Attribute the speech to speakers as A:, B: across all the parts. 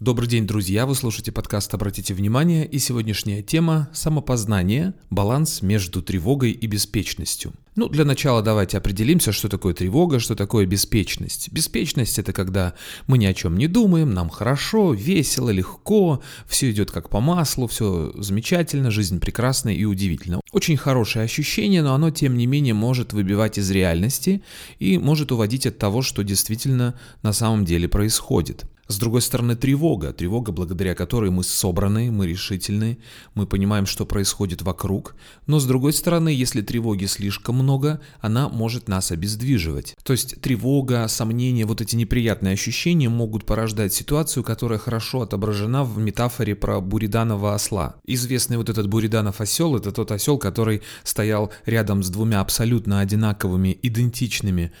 A: Добрый день, друзья! Вы слушаете подкаст «Обратите внимание» и сегодняшняя тема – самопознание, баланс между тревогой и беспечностью. Ну, для начала давайте определимся, что такое тревога, что такое беспечность. Беспечность – это когда мы ни о чем не думаем, нам хорошо, весело, легко, все идет как по маслу, все замечательно, жизнь прекрасна и удивительна. Очень хорошее ощущение, но оно, тем не менее, может выбивать из реальности и может уводить от того, что действительно на самом деле происходит. С другой стороны, тревога. Тревога, благодаря которой мы собраны, мы решительны, мы понимаем, что происходит вокруг. Но с другой стороны, если тревоги слишком много, она может нас обездвиживать. То есть тревога, сомнения, вот эти неприятные ощущения могут порождать ситуацию, которая хорошо отображена в метафоре про буриданова осла. Известный вот этот буриданов осел, это тот осел, который стоял рядом с двумя абсолютно одинаковыми, идентичными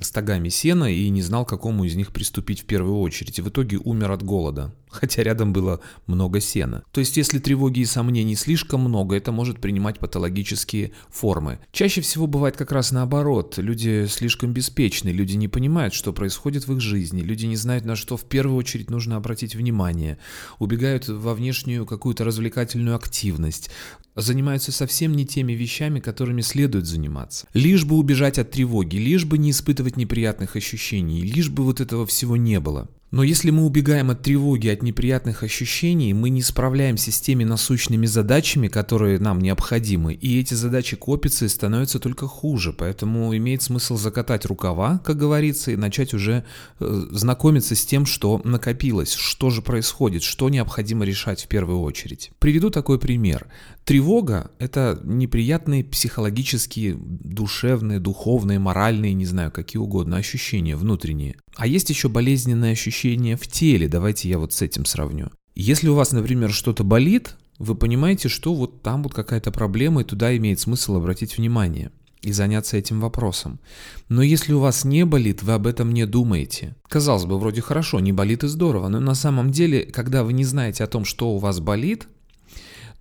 A: стогами сена и не знал, к какому из них приступить в первую очередь. И в итоге умер от голода хотя рядом было много сена. То есть если тревоги и сомнений слишком много, это может принимать патологические формы. Чаще всего бывает как раз наоборот. Люди слишком беспечны, люди не понимают, что происходит в их жизни, люди не знают, на что в первую очередь нужно обратить внимание, убегают во внешнюю какую-то развлекательную активность, занимаются совсем не теми вещами, которыми следует заниматься. Лишь бы убежать от тревоги, лишь бы не испытывать неприятных ощущений, лишь бы вот этого всего не было. Но если мы убегаем от тревоги, от неприятных ощущений, мы не справляемся с теми насущными задачами, которые нам необходимы, и эти задачи копятся и становятся только хуже. Поэтому имеет смысл закатать рукава, как говорится, и начать уже э, знакомиться с тем, что накопилось, что же происходит, что необходимо решать в первую очередь. Приведу такой пример. Тревога – это неприятные психологические, душевные, духовные, моральные, не знаю, какие угодно ощущения внутренние. А есть еще болезненные ощущения в теле, давайте я вот с этим сравню. Если у вас, например, что-то болит, вы понимаете, что вот там вот какая-то проблема, и туда имеет смысл обратить внимание и заняться этим вопросом. Но если у вас не болит, вы об этом не думаете. Казалось бы, вроде хорошо, не болит и здорово, но на самом деле, когда вы не знаете о том, что у вас болит,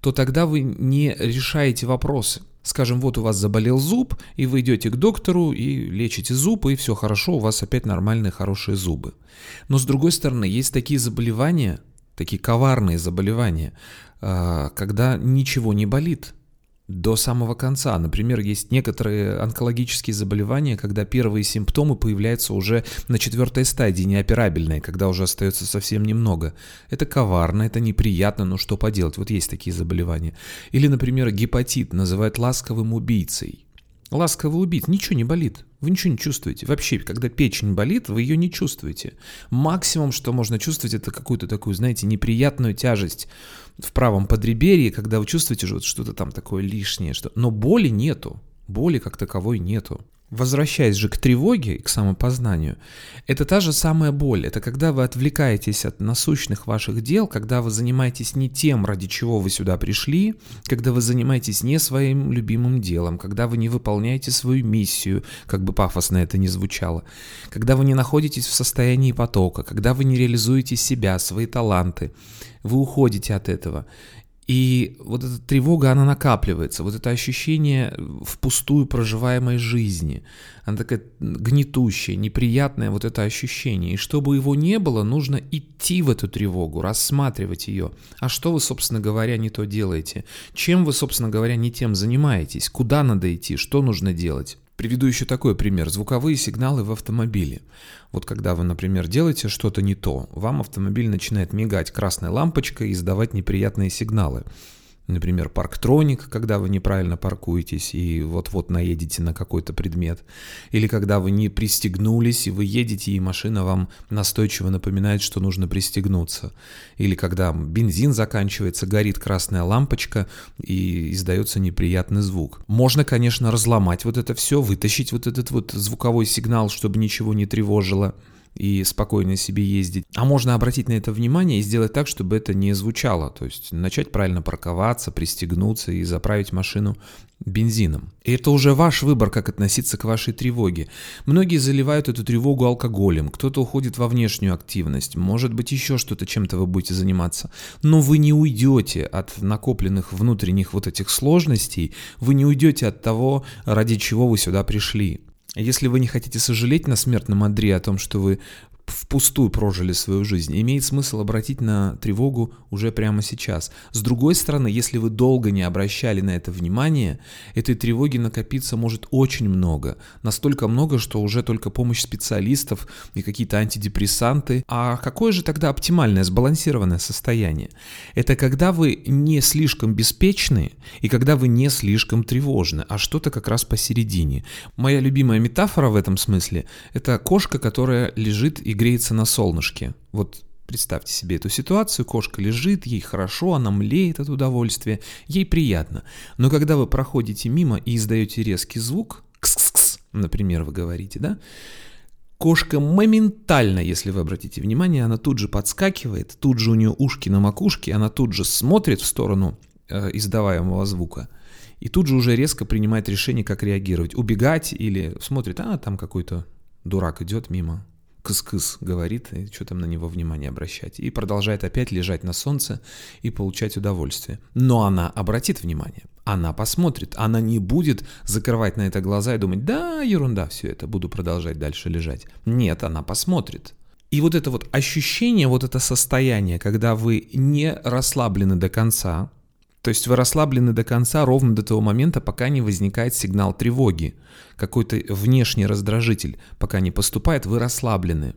A: то тогда вы не решаете вопросы. Скажем, вот у вас заболел зуб, и вы идете к доктору и лечите зуб, и все хорошо, у вас опять нормальные хорошие зубы. Но с другой стороны, есть такие заболевания, такие коварные заболевания, а, когда ничего не болит, до самого конца. Например, есть некоторые онкологические заболевания, когда первые симптомы появляются уже на четвертой стадии, неоперабельной, когда уже остается совсем немного. Это коварно, это неприятно, но что поделать, вот есть такие заболевания. Или, например, гепатит называют ласковым убийцей. Ласковый убийц, ничего не болит, вы ничего не чувствуете. Вообще, когда печень болит, вы ее не чувствуете. Максимум, что можно чувствовать, это какую-то такую, знаете, неприятную тяжесть в правом подреберье, когда вы чувствуете что-то, что-то там такое лишнее. Что... Но боли нету. Боли как таковой нету. Возвращаясь же к тревоге и к самопознанию, это та же самая боль. Это когда вы отвлекаетесь от насущных ваших дел, когда вы занимаетесь не тем, ради чего вы сюда пришли, когда вы занимаетесь не своим любимым делом, когда вы не выполняете свою миссию, как бы пафосно это ни звучало, когда вы не находитесь в состоянии потока, когда вы не реализуете себя, свои таланты, вы уходите от этого. И вот эта тревога, она накапливается, вот это ощущение впустую проживаемой жизни, она такая гнетущая, неприятное вот это ощущение. И чтобы его не было, нужно идти в эту тревогу, рассматривать ее. А что вы, собственно говоря, не то делаете? Чем вы, собственно говоря, не тем занимаетесь? Куда надо идти? Что нужно делать? Приведу еще такой пример. Звуковые сигналы в автомобиле. Вот когда вы, например, делаете что-то не то, вам автомобиль начинает мигать красной лампочкой и издавать неприятные сигналы. Например, парктроник, когда вы неправильно паркуетесь и вот-вот наедете на какой-то предмет. Или когда вы не пристегнулись, и вы едете, и машина вам настойчиво напоминает, что нужно пристегнуться. Или когда бензин заканчивается, горит красная лампочка и издается неприятный звук. Можно, конечно, разломать вот это все, вытащить вот этот вот звуковой сигнал, чтобы ничего не тревожило и спокойно себе ездить. А можно обратить на это внимание и сделать так, чтобы это не звучало. То есть начать правильно парковаться, пристегнуться и заправить машину бензином. И это уже ваш выбор, как относиться к вашей тревоге. Многие заливают эту тревогу алкоголем, кто-то уходит во внешнюю активность, может быть еще что-то, чем-то вы будете заниматься. Но вы не уйдете от накопленных внутренних вот этих сложностей, вы не уйдете от того, ради чего вы сюда пришли. Если вы не хотите сожалеть на смертном одре о том, что вы впустую прожили свою жизнь. Имеет смысл обратить на тревогу уже прямо сейчас. С другой стороны, если вы долго не обращали на это внимание, этой тревоги накопиться может очень много. Настолько много, что уже только помощь специалистов и какие-то антидепрессанты. А какое же тогда оптимальное, сбалансированное состояние? Это когда вы не слишком беспечны и когда вы не слишком тревожны, а что-то как раз посередине. Моя любимая метафора в этом смысле – это кошка, которая лежит и греется на солнышке. Вот Представьте себе эту ситуацию, кошка лежит, ей хорошо, она млеет от удовольствия, ей приятно. Но когда вы проходите мимо и издаете резкий звук, кс-кс-кс, например, вы говорите, да, кошка моментально, если вы обратите внимание, она тут же подскакивает, тут же у нее ушки на макушке, она тут же смотрит в сторону э, издаваемого звука, и тут же уже резко принимает решение, как реагировать, убегать или смотрит, а там какой-то дурак идет мимо, кыс-кыс говорит, и что там на него внимание обращать. И продолжает опять лежать на солнце и получать удовольствие. Но она обратит внимание, она посмотрит, она не будет закрывать на это глаза и думать, да, ерунда все это, буду продолжать дальше лежать. Нет, она посмотрит. И вот это вот ощущение, вот это состояние, когда вы не расслаблены до конца, то есть вы расслаблены до конца ровно до того момента, пока не возникает сигнал тревоги. Какой-то внешний раздражитель, пока не поступает, вы расслаблены.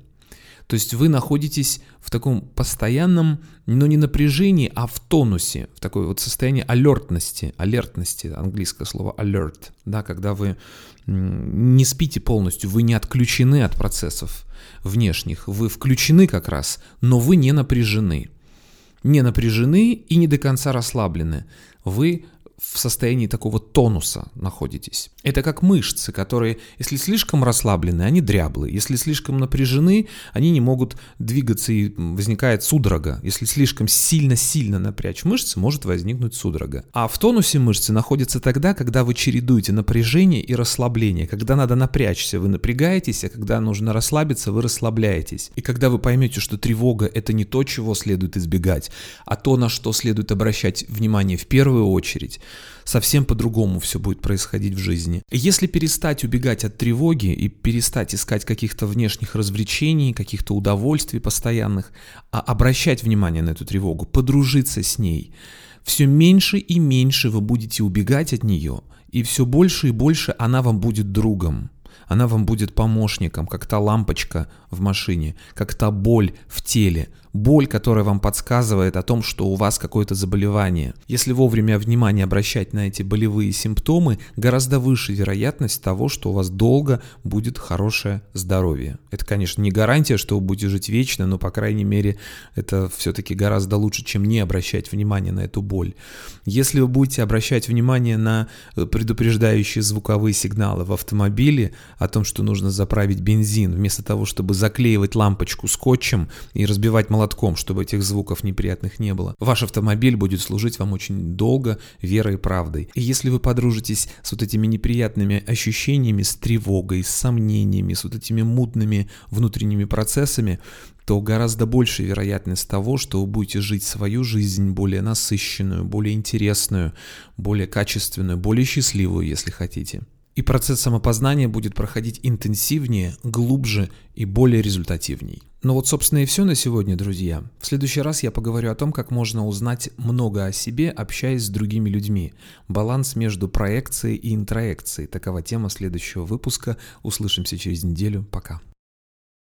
A: То есть вы находитесь в таком постоянном, но не напряжении, а в тонусе, в такой вот состоянии алертности, алертности, английское слово alert, да, когда вы не спите полностью, вы не отключены от процессов внешних, вы включены как раз, но вы не напряжены не напряжены и не до конца расслаблены. Вы в состоянии такого тонуса находитесь. Это как мышцы, которые, если слишком расслаблены, они дряблые. Если слишком напряжены, они не могут двигаться и возникает судорога. Если слишком сильно-сильно напрячь мышцы, может возникнуть судорога. А в тонусе мышцы находятся тогда, когда вы чередуете напряжение и расслабление. Когда надо напрячься, вы напрягаетесь, а когда нужно расслабиться, вы расслабляетесь. И когда вы поймете, что тревога – это не то, чего следует избегать, а то, на что следует обращать внимание в первую очередь, совсем по-другому все будет происходить в жизни. Если перестать убегать от тревоги и перестать искать каких-то внешних развлечений, каких-то удовольствий постоянных, а обращать внимание на эту тревогу, подружиться с ней, все меньше и меньше вы будете убегать от нее, и все больше и больше она вам будет другом. Она вам будет помощником, как та лампочка в машине, как та боль в теле, боль, которая вам подсказывает о том, что у вас какое-то заболевание. Если вовремя внимание обращать на эти болевые симптомы, гораздо выше вероятность того, что у вас долго будет хорошее здоровье. Это, конечно, не гарантия, что вы будете жить вечно, но, по крайней мере, это все-таки гораздо лучше, чем не обращать внимание на эту боль. Если вы будете обращать внимание на э, предупреждающие звуковые сигналы в автомобиле о том, что нужно заправить бензин, вместо того, чтобы заклеивать лампочку скотчем и разбивать молоко молотком, чтобы этих звуков неприятных не было. Ваш автомобиль будет служить вам очень долго верой и правдой. И если вы подружитесь с вот этими неприятными ощущениями, с тревогой, с сомнениями, с вот этими мутными внутренними процессами, то гораздо больше вероятность того, что вы будете жить свою жизнь более насыщенную, более интересную, более качественную, более счастливую, если хотите. И процесс самопознания будет проходить интенсивнее, глубже и более результативней. Ну вот, собственно, и все на сегодня, друзья. В следующий раз я поговорю о том, как можно узнать много о себе, общаясь с другими людьми. Баланс между проекцией и интроекцией. Такова тема следующего выпуска. Услышимся через неделю. Пока.